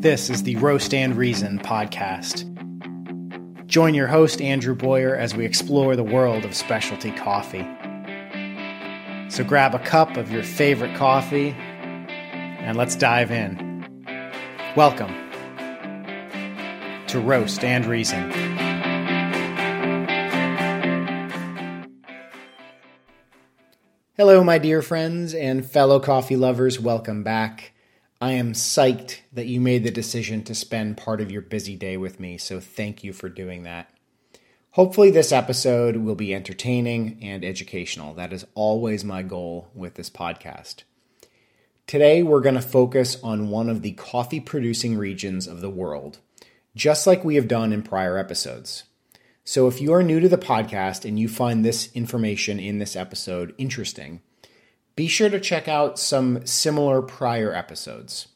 This is the Roast and Reason podcast. Join your host, Andrew Boyer, as we explore the world of specialty coffee. So grab a cup of your favorite coffee and let's dive in. Welcome to Roast and Reason. Hello, my dear friends and fellow coffee lovers. Welcome back. I am psyched that you made the decision to spend part of your busy day with me, so thank you for doing that. Hopefully, this episode will be entertaining and educational. That is always my goal with this podcast. Today, we're going to focus on one of the coffee producing regions of the world, just like we have done in prior episodes. So, if you are new to the podcast and you find this information in this episode interesting, be sure to check out some similar prior episodes.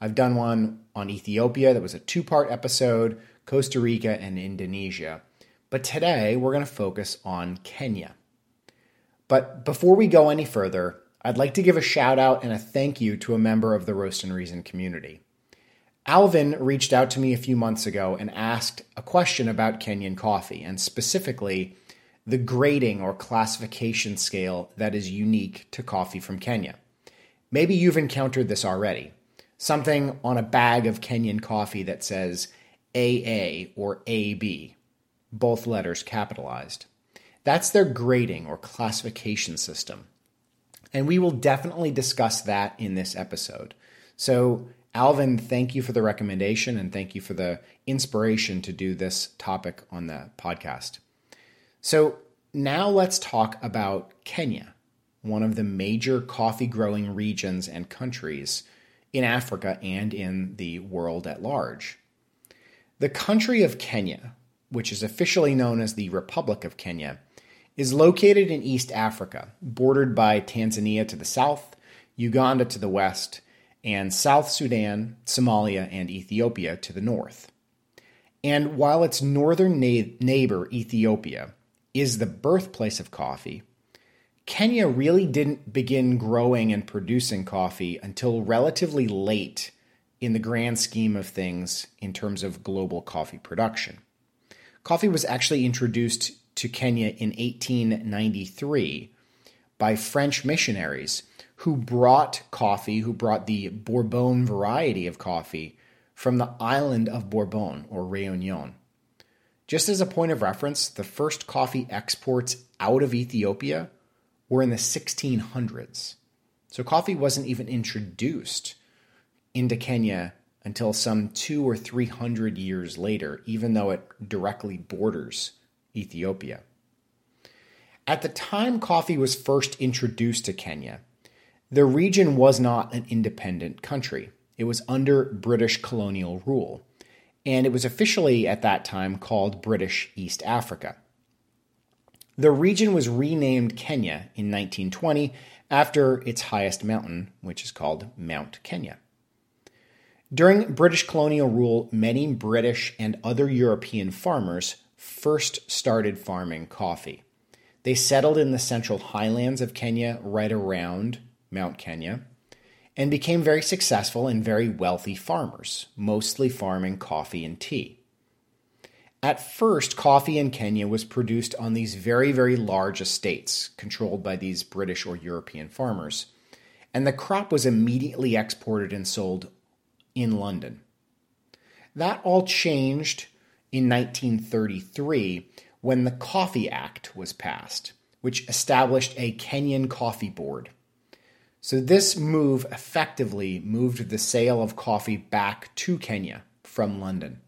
I've done one on Ethiopia that was a two part episode, Costa Rica, and Indonesia. But today we're going to focus on Kenya. But before we go any further, I'd like to give a shout out and a thank you to a member of the Roast and Reason community. Alvin reached out to me a few months ago and asked a question about Kenyan coffee, and specifically the grading or classification scale that is unique to coffee from Kenya. Maybe you've encountered this already. Something on a bag of Kenyan coffee that says AA or AB, both letters capitalized. That's their grading or classification system. And we will definitely discuss that in this episode. So, Alvin, thank you for the recommendation and thank you for the inspiration to do this topic on the podcast. So now let's talk about Kenya, one of the major coffee growing regions and countries in Africa and in the world at large. The country of Kenya, which is officially known as the Republic of Kenya, is located in East Africa, bordered by Tanzania to the south, Uganda to the west, and South Sudan, Somalia, and Ethiopia to the north. And while its northern na- neighbor, Ethiopia, is the birthplace of coffee, Kenya really didn't begin growing and producing coffee until relatively late in the grand scheme of things in terms of global coffee production. Coffee was actually introduced to Kenya in 1893 by French missionaries who brought coffee, who brought the Bourbon variety of coffee from the island of Bourbon or Réunion. Just as a point of reference, the first coffee exports out of Ethiopia were in the 1600s. So coffee wasn't even introduced into Kenya until some two or three hundred years later, even though it directly borders Ethiopia. At the time coffee was first introduced to Kenya, the region was not an independent country. It was under British colonial rule and it was officially at that time called British East Africa. The region was renamed Kenya in 1920 after its highest mountain, which is called Mount Kenya. During British colonial rule, many British and other European farmers first started farming coffee. They settled in the central highlands of Kenya right around Mount Kenya and became very successful and very wealthy farmers, mostly farming coffee and tea. At first, coffee in Kenya was produced on these very, very large estates controlled by these British or European farmers, and the crop was immediately exported and sold in London. That all changed in 1933 when the Coffee Act was passed, which established a Kenyan Coffee Board so this move effectively moved the sale of coffee back to Kenya from London.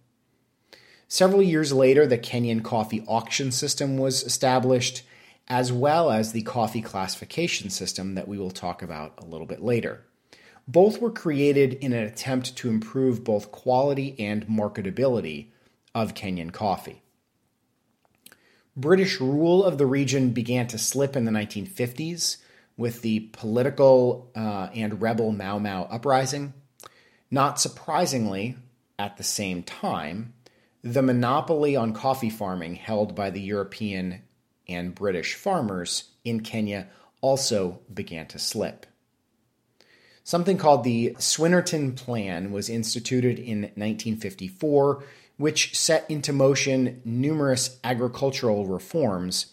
Several years later, the Kenyan coffee auction system was established, as well as the coffee classification system that we will talk about a little bit later. Both were created in an attempt to improve both quality and marketability of Kenyan coffee. British rule of the region began to slip in the 1950s with the political uh, and rebel Mau Mau uprising. Not surprisingly, at the same time, the monopoly on coffee farming held by the European and British farmers in Kenya also began to slip. Something called the Swynnerton Plan was instituted in 1954, which set into motion numerous agricultural reforms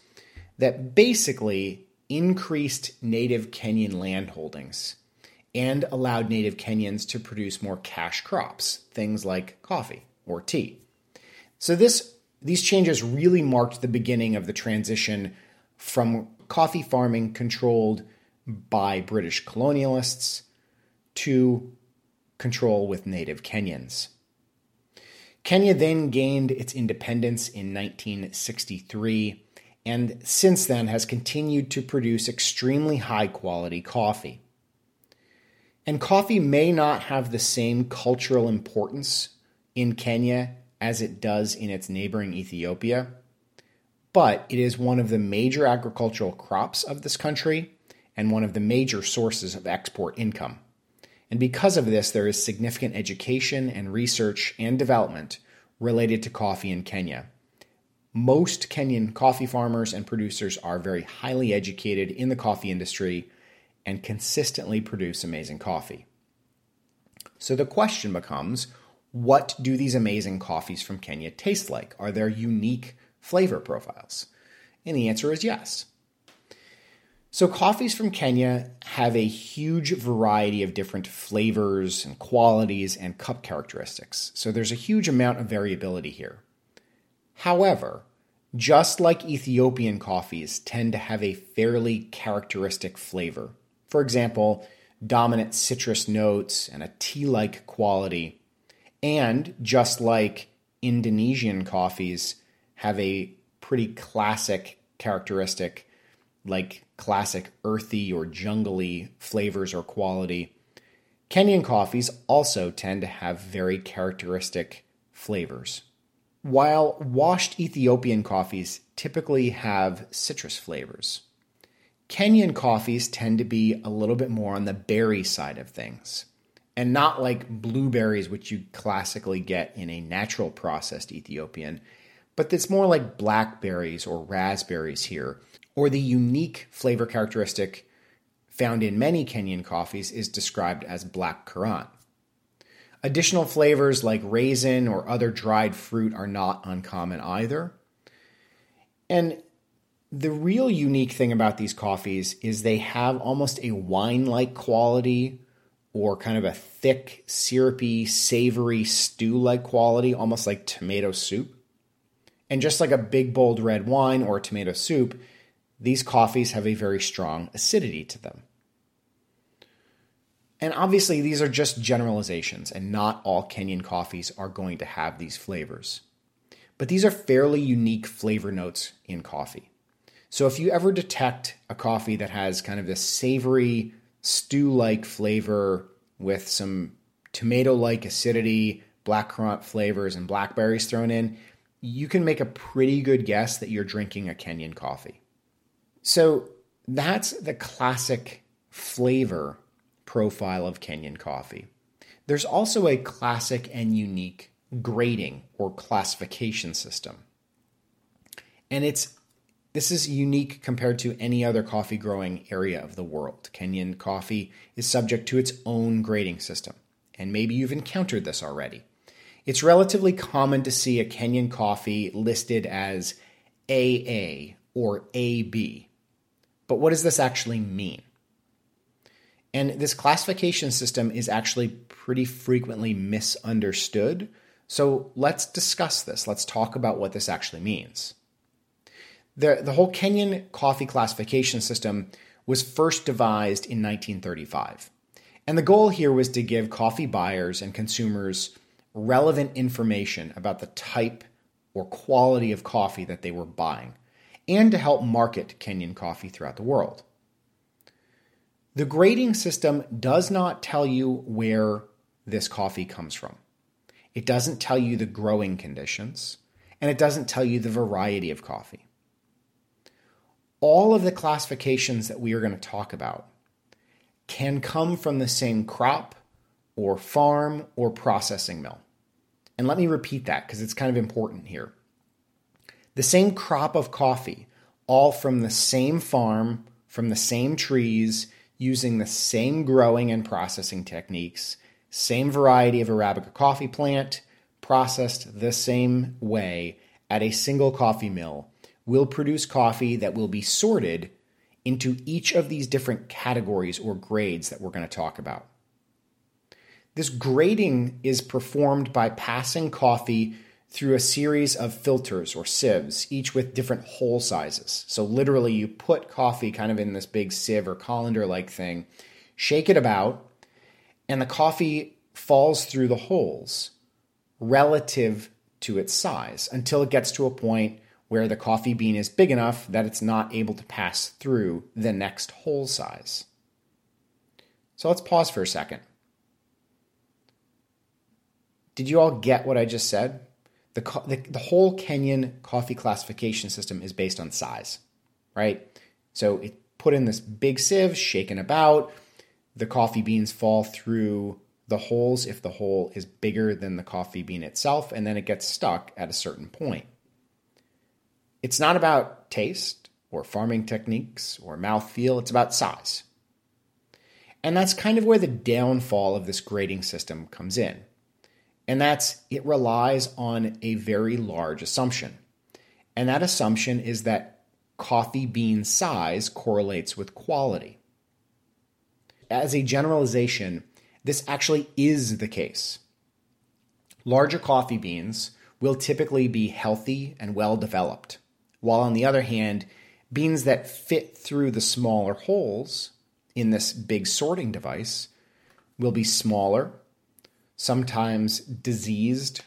that basically increased native Kenyan land holdings and allowed native Kenyans to produce more cash crops, things like coffee or tea. So this these changes really marked the beginning of the transition from coffee farming controlled by British colonialists to control with native Kenyans. Kenya then gained its independence in 1963 and since then has continued to produce extremely high quality coffee. And coffee may not have the same cultural importance in Kenya as it does in its neighboring Ethiopia, but it is one of the major agricultural crops of this country and one of the major sources of export income. And because of this, there is significant education and research and development related to coffee in Kenya. Most Kenyan coffee farmers and producers are very highly educated in the coffee industry and consistently produce amazing coffee. So the question becomes what do these amazing coffees from Kenya taste like? Are there unique flavor profiles? And the answer is yes. So, coffees from Kenya have a huge variety of different flavors and qualities and cup characteristics. So, there's a huge amount of variability here. However, just like Ethiopian coffees tend to have a fairly characteristic flavor, for example, dominant citrus notes and a tea like quality, and just like Indonesian coffees have a pretty classic characteristic like classic earthy or jungly flavors or quality. Kenyan coffees also tend to have very characteristic flavors. While washed Ethiopian coffees typically have citrus flavors, Kenyan coffees tend to be a little bit more on the berry side of things, and not like blueberries, which you classically get in a natural processed Ethiopian, but it's more like blackberries or raspberries here, or the unique flavor characteristic found in many Kenyan coffees is described as black currant. Additional flavors like raisin or other dried fruit are not uncommon either. And the real unique thing about these coffees is they have almost a wine like quality or kind of a thick, syrupy, savory stew like quality, almost like tomato soup. And just like a big, bold red wine or tomato soup, these coffees have a very strong acidity to them. And obviously, these are just generalizations, and not all Kenyan coffees are going to have these flavors. But these are fairly unique flavor notes in coffee. So if you ever detect a coffee that has kind of this savory, stew like flavor with some tomato like acidity, blackcurrant flavors, and blackberries thrown in, you can make a pretty good guess that you're drinking a Kenyan coffee. So that's the classic flavor profile of Kenyan coffee. There's also a classic and unique grading or classification system. And it's this is unique compared to any other coffee growing area of the world. Kenyan coffee is subject to its own grading system, and maybe you've encountered this already. It's relatively common to see a Kenyan coffee listed as AA or AB, but what does this actually mean? And this classification system is actually pretty frequently misunderstood. So let's discuss this. Let's talk about what this actually means. The, the whole Kenyan coffee classification system was first devised in 1935. And the goal here was to give coffee buyers and consumers relevant information about the type or quality of coffee that they were buying and to help market Kenyan coffee throughout the world. The grading system does not tell you where this coffee comes from. It doesn't tell you the growing conditions, and it doesn't tell you the variety of coffee. All of the classifications that we are going to talk about can come from the same crop or farm or processing mill. And let me repeat that because it's kind of important here the same crop of coffee, all from the same farm, from the same trees, using the same growing and processing techniques, same variety of Arabica coffee plant, processed the same way at a single coffee mill, will produce coffee that will be sorted into each of these different categories or grades that we're going to talk about. This grading is performed by passing coffee through a series of filters or sieves, each with different hole sizes. So, literally, you put coffee kind of in this big sieve or colander like thing, shake it about, and the coffee falls through the holes relative to its size until it gets to a point where the coffee bean is big enough that it's not able to pass through the next hole size. So let's pause for a second. Did you all get what I just said? The, the, the whole Kenyan coffee classification system is based on size, right? So it put in this big sieve, shaken about. The coffee beans fall through the holes if the hole is bigger than the coffee bean itself, and then it gets stuck at a certain point. It's not about taste or farming techniques or mouthfeel, it's about size. And that's kind of where the downfall of this grading system comes in. And that's it relies on a very large assumption. And that assumption is that coffee bean size correlates with quality. As a generalization, this actually is the case. Larger coffee beans will typically be healthy and well developed while on the other hand, beans that fit through the smaller holes in this big sorting device will be smaller, sometimes diseased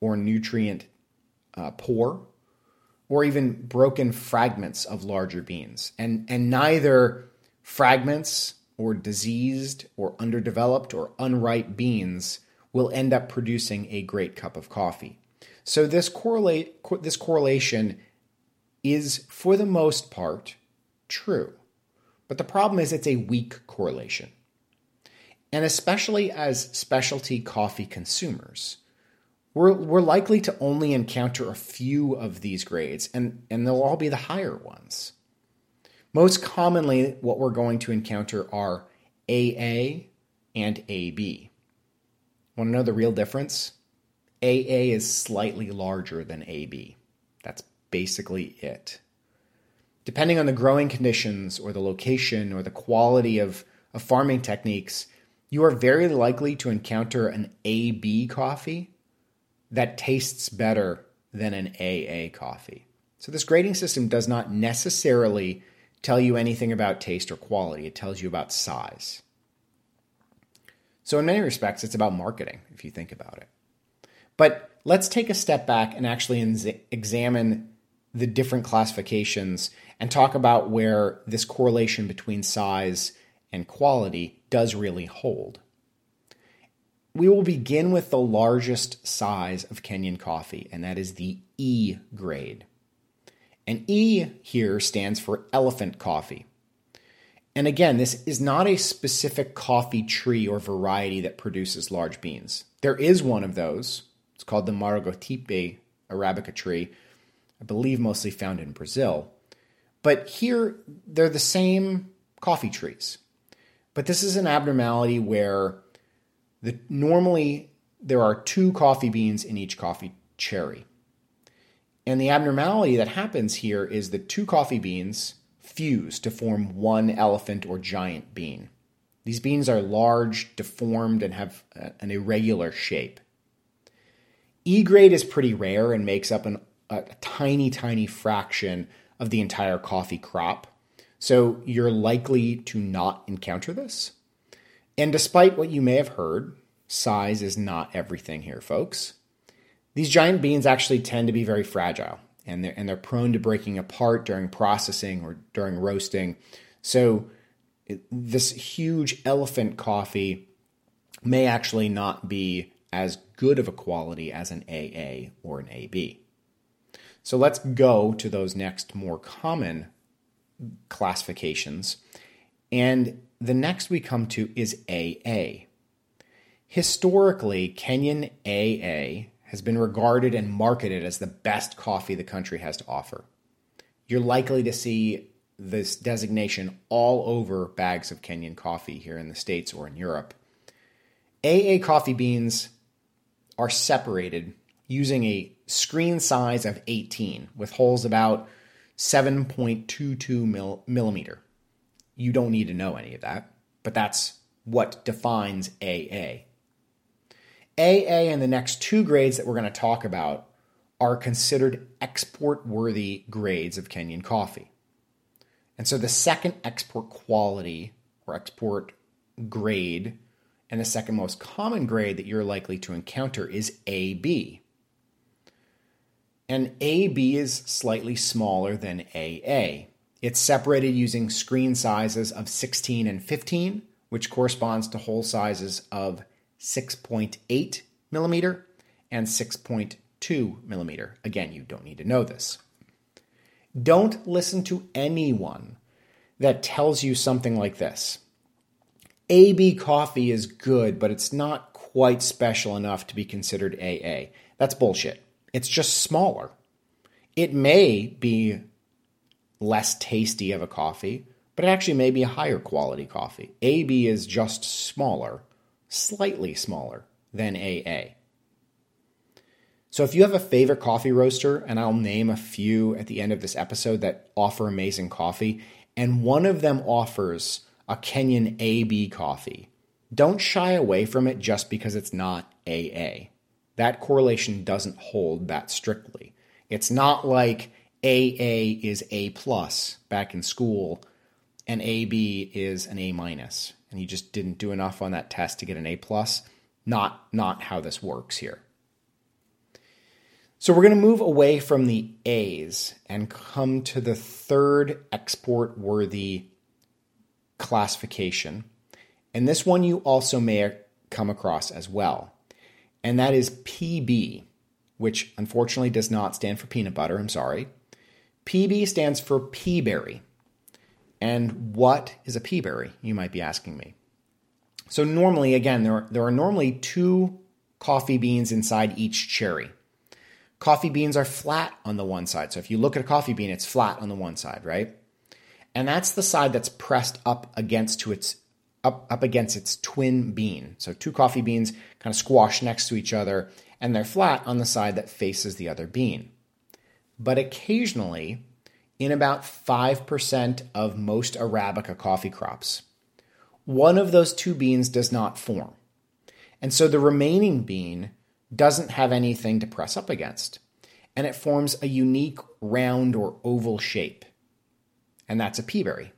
or nutrient uh, poor, or even broken fragments of larger beans. And, and neither fragments or diseased or underdeveloped or unripe beans will end up producing a great cup of coffee. So this correlate this correlation is, for the most part, true. But the problem is it's a weak correlation. And especially as specialty coffee consumers, we're, we're likely to only encounter a few of these grades, and, and they'll all be the higher ones. Most commonly, what we're going to encounter are AA and AB. Want to know the real difference? AA is slightly larger than AB. That's basically it. Depending on the growing conditions or the location or the quality of, of farming techniques, you are very likely to encounter an AB coffee that tastes better than an AA coffee. So, this grading system does not necessarily tell you anything about taste or quality, it tells you about size. So, in many respects, it's about marketing, if you think about it. But let's take a step back and actually examine the different classifications and talk about where this correlation between size and quality does really hold. We will begin with the largest size of Kenyan coffee, and that is the E grade. And E here stands for elephant coffee. And again, this is not a specific coffee tree or variety that produces large beans. There is one of those. It's called the Maragogipe arabica tree, I believe mostly found in Brazil. But here, they're the same coffee trees. But this is an abnormality where the, normally there are two coffee beans in each coffee cherry. And the abnormality that happens here is that two coffee beans fuse to form one elephant or giant bean. These beans are large, deformed, and have uh, an irregular shape. E grade is pretty rare and makes up an a tiny, tiny fraction of the entire coffee crop. So you're likely to not encounter this. And despite what you may have heard, size is not everything here, folks. These giant beans actually tend to be very fragile and they're, and they're prone to breaking apart during processing or during roasting. So, it, this huge elephant coffee may actually not be as good of a quality as an AA or an AB. So let's go to those next more common classifications. And the next we come to is AA. Historically, Kenyan AA has been regarded and marketed as the best coffee the country has to offer. You're likely to see this designation all over bags of Kenyan coffee here in the States or in Europe. AA coffee beans are separated using a screen size of 18 with holes about 7.22 mil- millimeter. You don't need to know any of that, but that's what defines AA. AA and the next two grades that we're going to talk about are considered export worthy grades of Kenyan coffee. And so the second export quality or export grade and the second most common grade that you're likely to encounter is AB. And AB is slightly smaller than AA. It's separated using screen sizes of 16 and 15, which corresponds to hole sizes of 6.8 millimeter and 6.2 millimeter. Again, you don't need to know this. Don't listen to anyone that tells you something like this. AB coffee is good, but it's not quite special enough to be considered AA. That's bullshit. It's just smaller. It may be less tasty of a coffee, but it actually may be a higher quality coffee. AB is just smaller, slightly smaller than AA. So if you have a favorite coffee roaster, and I'll name a few at the end of this episode that offer amazing coffee, and one of them offers a Kenyan AB coffee, don't shy away from it just because it's not AA. That correlation doesn't hold that strictly. It's not like AA is A plus back in school and AB is an A minus and you just didn't do enough on that test to get an A plus. Not not how this works here. So we're going to move away from the A's and come to the third export worthy classification. And this one you also may come across as well. And that is PB, which unfortunately does not stand for peanut butter. I'm sorry. PB stands for pea berry. And what is a pea berry, You might be asking me. So, normally, again, there are, there are normally two coffee beans inside each cherry. Coffee beans are flat on the one side. So, if you look at a coffee bean, it's flat on the one side, right? and that's the side that's pressed up against to its up, up against its twin bean. So two coffee beans kind of squash next to each other, and they're flat on the side that faces the other bean. But occasionally, in about 5% of most Arabica coffee crops, one of those two beans does not form. And so the remaining bean doesn't have anything to press up against, and it forms a unique round or oval shape and that's a pea peaberry.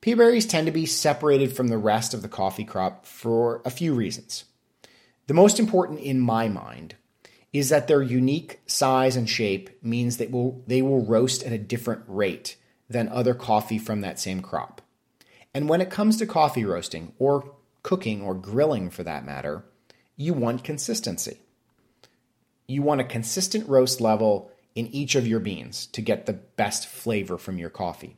Peaberries tend to be separated from the rest of the coffee crop for a few reasons. The most important in my mind is that their unique size and shape means that will, they will roast at a different rate than other coffee from that same crop. And when it comes to coffee roasting, or cooking, or grilling for that matter, you want consistency. You want a consistent roast level in each of your beans to get the best flavor from your coffee,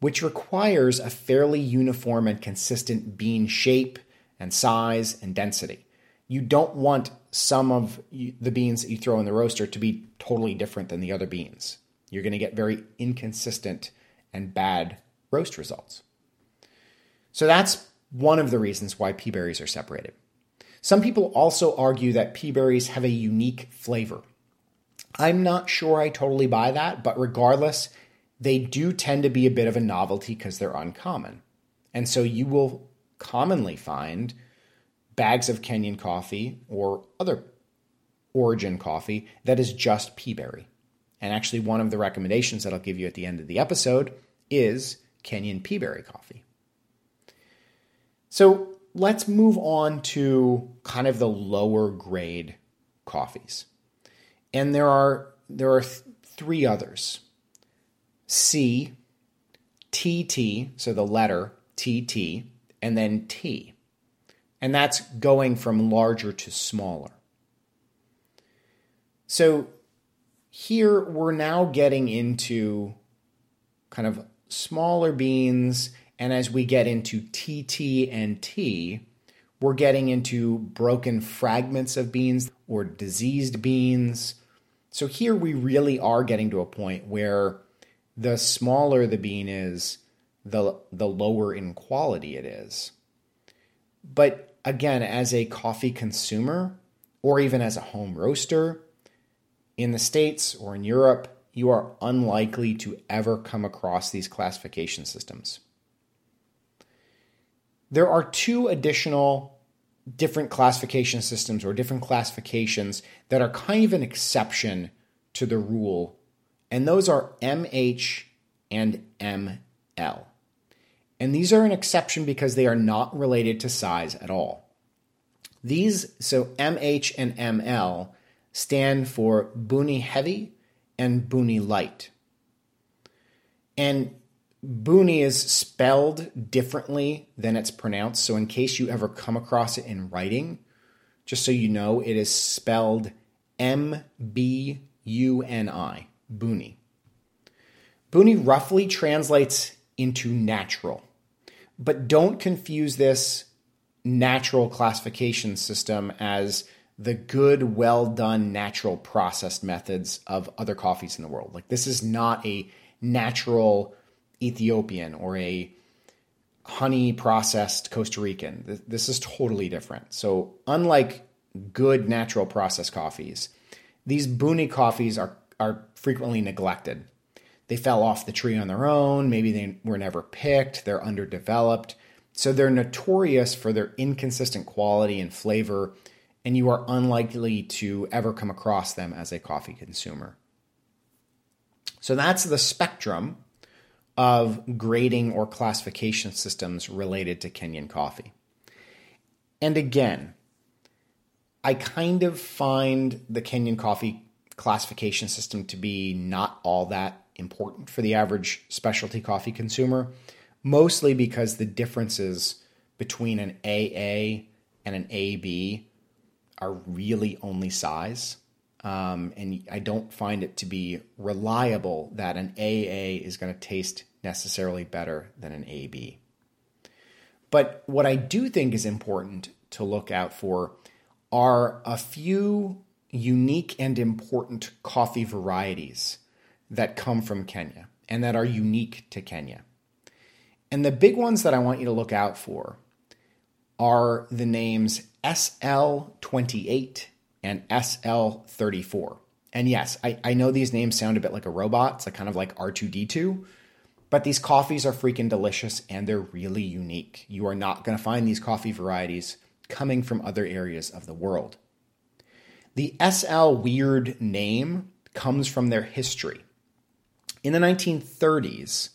which requires a fairly uniform and consistent bean shape and size and density. You don't want some of the beans that you throw in the roaster to be totally different than the other beans. You're going to get very inconsistent and bad roast results. So that's one of the reasons why pea berries are separated. Some people also argue that pea berries have a unique flavor. I'm not sure I totally buy that, but regardless, they do tend to be a bit of a novelty because they're uncommon. And so you will commonly find bags of Kenyan coffee or other origin coffee that is just peaberry. And actually, one of the recommendations that I'll give you at the end of the episode is Kenyan peaberry coffee. So let's move on to kind of the lower grade coffees and there are there are th- three others. C, TT, so the letter TT, and then T. And that's going from larger to smaller. So here we're now getting into kind of smaller beans, and as we get into TT and T, we're getting into broken fragments of beans or diseased beans so here we really are getting to a point where the smaller the bean is, the, the lower in quality it is. But again, as a coffee consumer, or even as a home roaster, in the States or in Europe, you are unlikely to ever come across these classification systems. There are two additional different classification systems or different classifications that are kind of an exception to the rule, and those are MH and ML. And these are an exception because they are not related to size at all. These, so MH and ML, stand for Buni Heavy and Buni Light. And Buni is spelled differently than it's pronounced. So, in case you ever come across it in writing, just so you know, it is spelled M B U N I, Buni. Buni roughly translates into natural, but don't confuse this natural classification system as the good, well done, natural processed methods of other coffees in the world. Like, this is not a natural Ethiopian or a honey processed Costa Rican. This is totally different. So, unlike good natural processed coffees, these Buni coffees are, are frequently neglected. They fell off the tree on their own. Maybe they were never picked. They're underdeveloped. So, they're notorious for their inconsistent quality and flavor and you are unlikely to ever come across them as a coffee consumer. So that's the spectrum of grading or classification systems related to Kenyan coffee. And again, I kind of find the Kenyan coffee classification system to be not all that important for the average specialty coffee consumer, mostly because the differences between an AA and an AB are really only size. Um, and I don't find it to be reliable that an AA is going to taste necessarily better than an AB. But what I do think is important to look out for are a few unique and important coffee varieties that come from Kenya and that are unique to Kenya. And the big ones that I want you to look out for are the names SL28 and SL34. And yes, I, I know these names sound a bit like a robot. It's like kind of like R2D2, but these coffees are freaking delicious and they're really unique. You are not going to find these coffee varieties coming from other areas of the world. The SL weird name comes from their history. In the 1930s,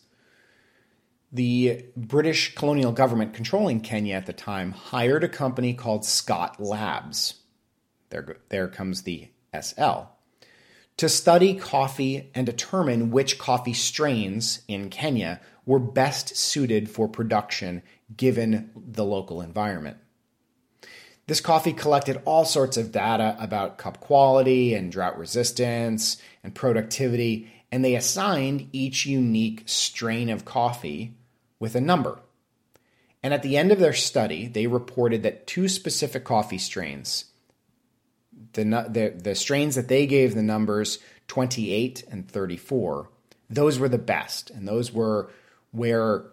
the British colonial government controlling Kenya at the time hired a company called Scott Labs. There, there comes the SL. To study coffee and determine which coffee strains in Kenya were best suited for production given the local environment. This coffee collected all sorts of data about cup quality and drought resistance and productivity, and they assigned each unique strain of coffee with a number. And at the end of their study, they reported that two specific coffee strains, the, the, the strains that they gave the numbers 28 and 34, those were the best. And those were where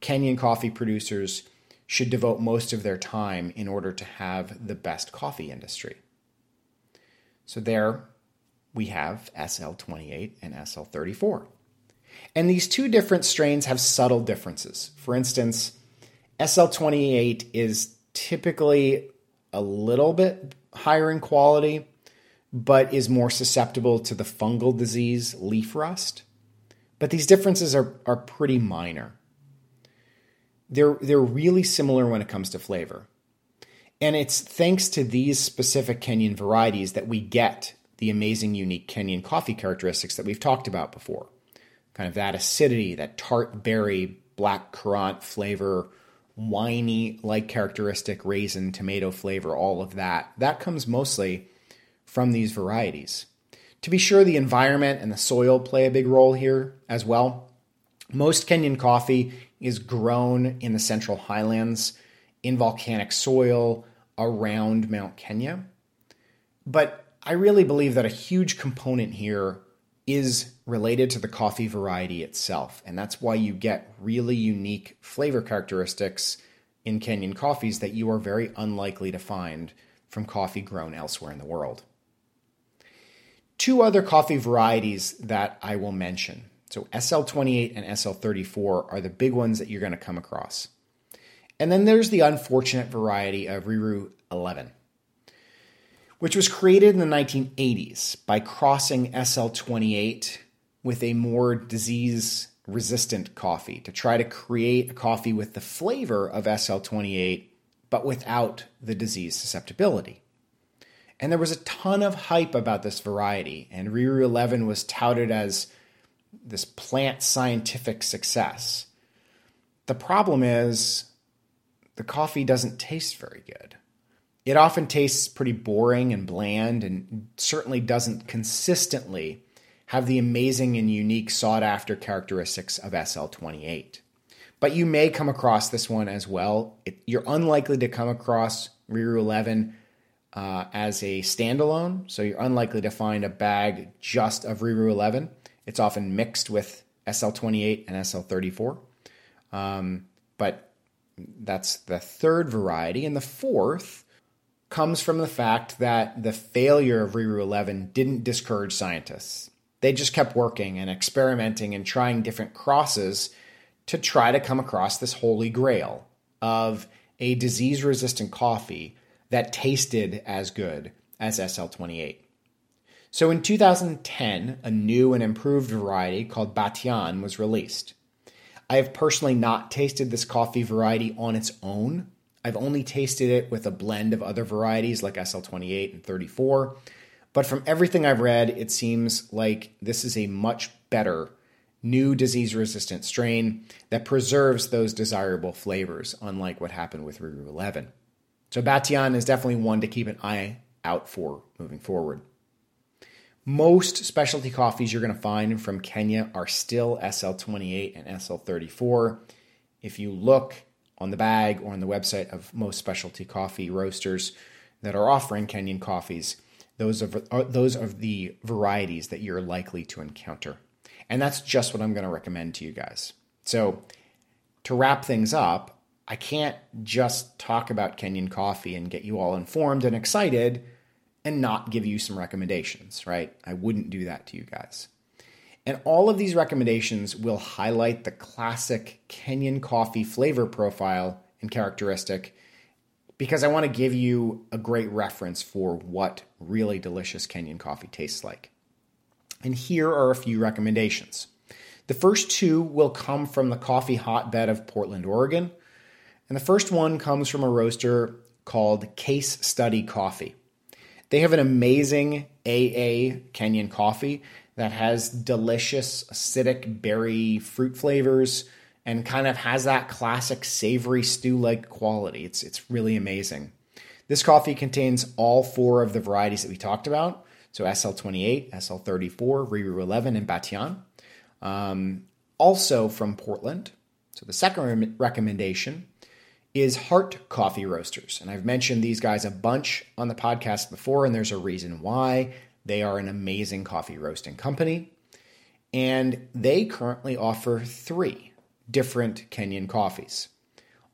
Kenyan coffee producers should devote most of their time in order to have the best coffee industry. So there we have SL28 and SL34. And these two different strains have subtle differences. For instance, SL28 is typically a little bit higher in quality, but is more susceptible to the fungal disease leaf rust. But these differences are, are pretty minor. They're, they're really similar when it comes to flavor. And it's thanks to these specific Kenyan varieties that we get the amazing, unique Kenyan coffee characteristics that we've talked about before kind of that acidity, that tart berry, black currant flavor, winey like characteristic raisin, tomato flavor, all of that. That comes mostly from these varieties. To be sure, the environment and the soil play a big role here as well. Most Kenyan coffee is grown in the central highlands in volcanic soil around Mount Kenya. But I really believe that a huge component here is related to the coffee variety itself. And that's why you get really unique flavor characteristics in Kenyan coffees that you are very unlikely to find from coffee grown elsewhere in the world. Two other coffee varieties that I will mention. So SL28 and SL34 are the big ones that you're going to come across. And then there's the unfortunate variety of Ruiru 11 which was created in the 1980s by crossing SL28 with a more disease resistant coffee to try to create a coffee with the flavor of SL28 but without the disease susceptibility. And there was a ton of hype about this variety, and Ruiru 11 was touted as this plant scientific success. The problem is the coffee doesn't taste very good. It often tastes pretty boring and bland and certainly doesn't consistently have the amazing and unique sought after characteristics of SL28. But you may come across this one as well. It, you're unlikely to come across Ruiru 11 uh, as a standalone, so you're unlikely to find a bag just of Ruiru 11. It's often mixed with SL28 and SL34. Um, but that's the third variety. And the fourth comes from the fact that the failure of Ruiru 11 didn't discourage scientists. They just kept working and experimenting and trying different crosses to try to come across this holy grail of a disease resistant coffee that tasted as good as SL28. So in 2010, a new and improved variety called Batian was released. I have personally not tasted this coffee variety on its own, I've only tasted it with a blend of other varieties like SL28 and 34. But from everything I've read, it seems like this is a much better new disease resistant strain that preserves those desirable flavors, unlike what happened with Ruiru 11. So Batian is definitely one to keep an eye out for moving forward. Most specialty coffees you're going to find from Kenya are still SL28 and SL34. If you look on the bag or on the website of most specialty coffee roasters that are offering Kenyan coffees. Those are, uh, those are the varieties that you're likely to encounter. And that's just what I'm going to recommend to you guys. So, to wrap things up, I can't just talk about Kenyan coffee and get you all informed and excited and not give you some recommendations, right? I wouldn't do that to you guys. And all of these recommendations will highlight the classic Kenyan coffee flavor profile and characteristic because I want to give you a great reference for what really delicious Kenyan coffee tastes like. And here are a few recommendations. The first two will come from the coffee hotbed of Portland, Oregon. And the first one comes from a roaster called Case Study Coffee. They have an amazing AA Kenyan coffee that has delicious acidic berry fruit flavors and kind of has that classic savory stew like quality. It's, it's really amazing. This coffee contains all four of the varieties that we talked about. So SL28, SL34, Ruiru 11, and Batian. Um, also from Portland. So the second re- recommendation is Heart Coffee Roasters. And I've mentioned these guys a bunch on the podcast before, and there's a reason why. They are an amazing coffee roasting company, and they currently offer three different Kenyan coffees.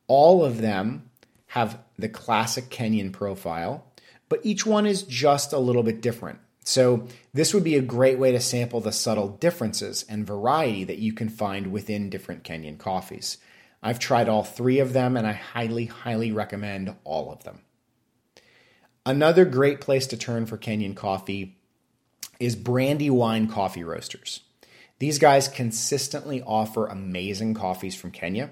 All of them have the classic Kenyan profile, but each one is just a little bit different. So, this would be a great way to sample the subtle differences and variety that you can find within different Kenyan coffees. I've tried all three of them and I highly, highly recommend all of them. Another great place to turn for Kenyan coffee is Brandywine Coffee Roasters. These guys consistently offer amazing coffees from Kenya.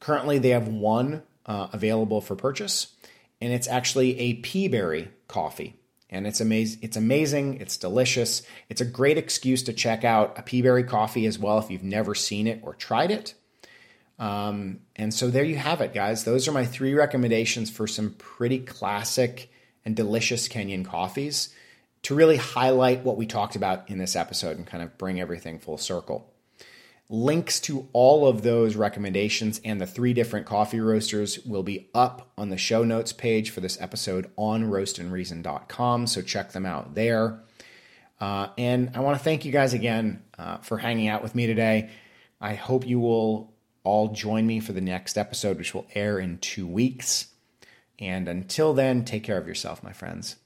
Currently, they have one uh, available for purchase, and it's actually a pea berry coffee. And it's amazing. It's amazing. It's delicious. It's a great excuse to check out a pea berry coffee as well if you've never seen it or tried it. Um, and so there you have it, guys. Those are my three recommendations for some pretty classic and delicious Kenyan coffees to really highlight what we talked about in this episode and kind of bring everything full circle. Links to all of those recommendations and the three different coffee roasters will be up on the show notes page for this episode on roastandreason.com. So check them out there. Uh, and I want to thank you guys again uh, for hanging out with me today. I hope you will all join me for the next episode, which will air in two weeks. And until then, take care of yourself, my friends.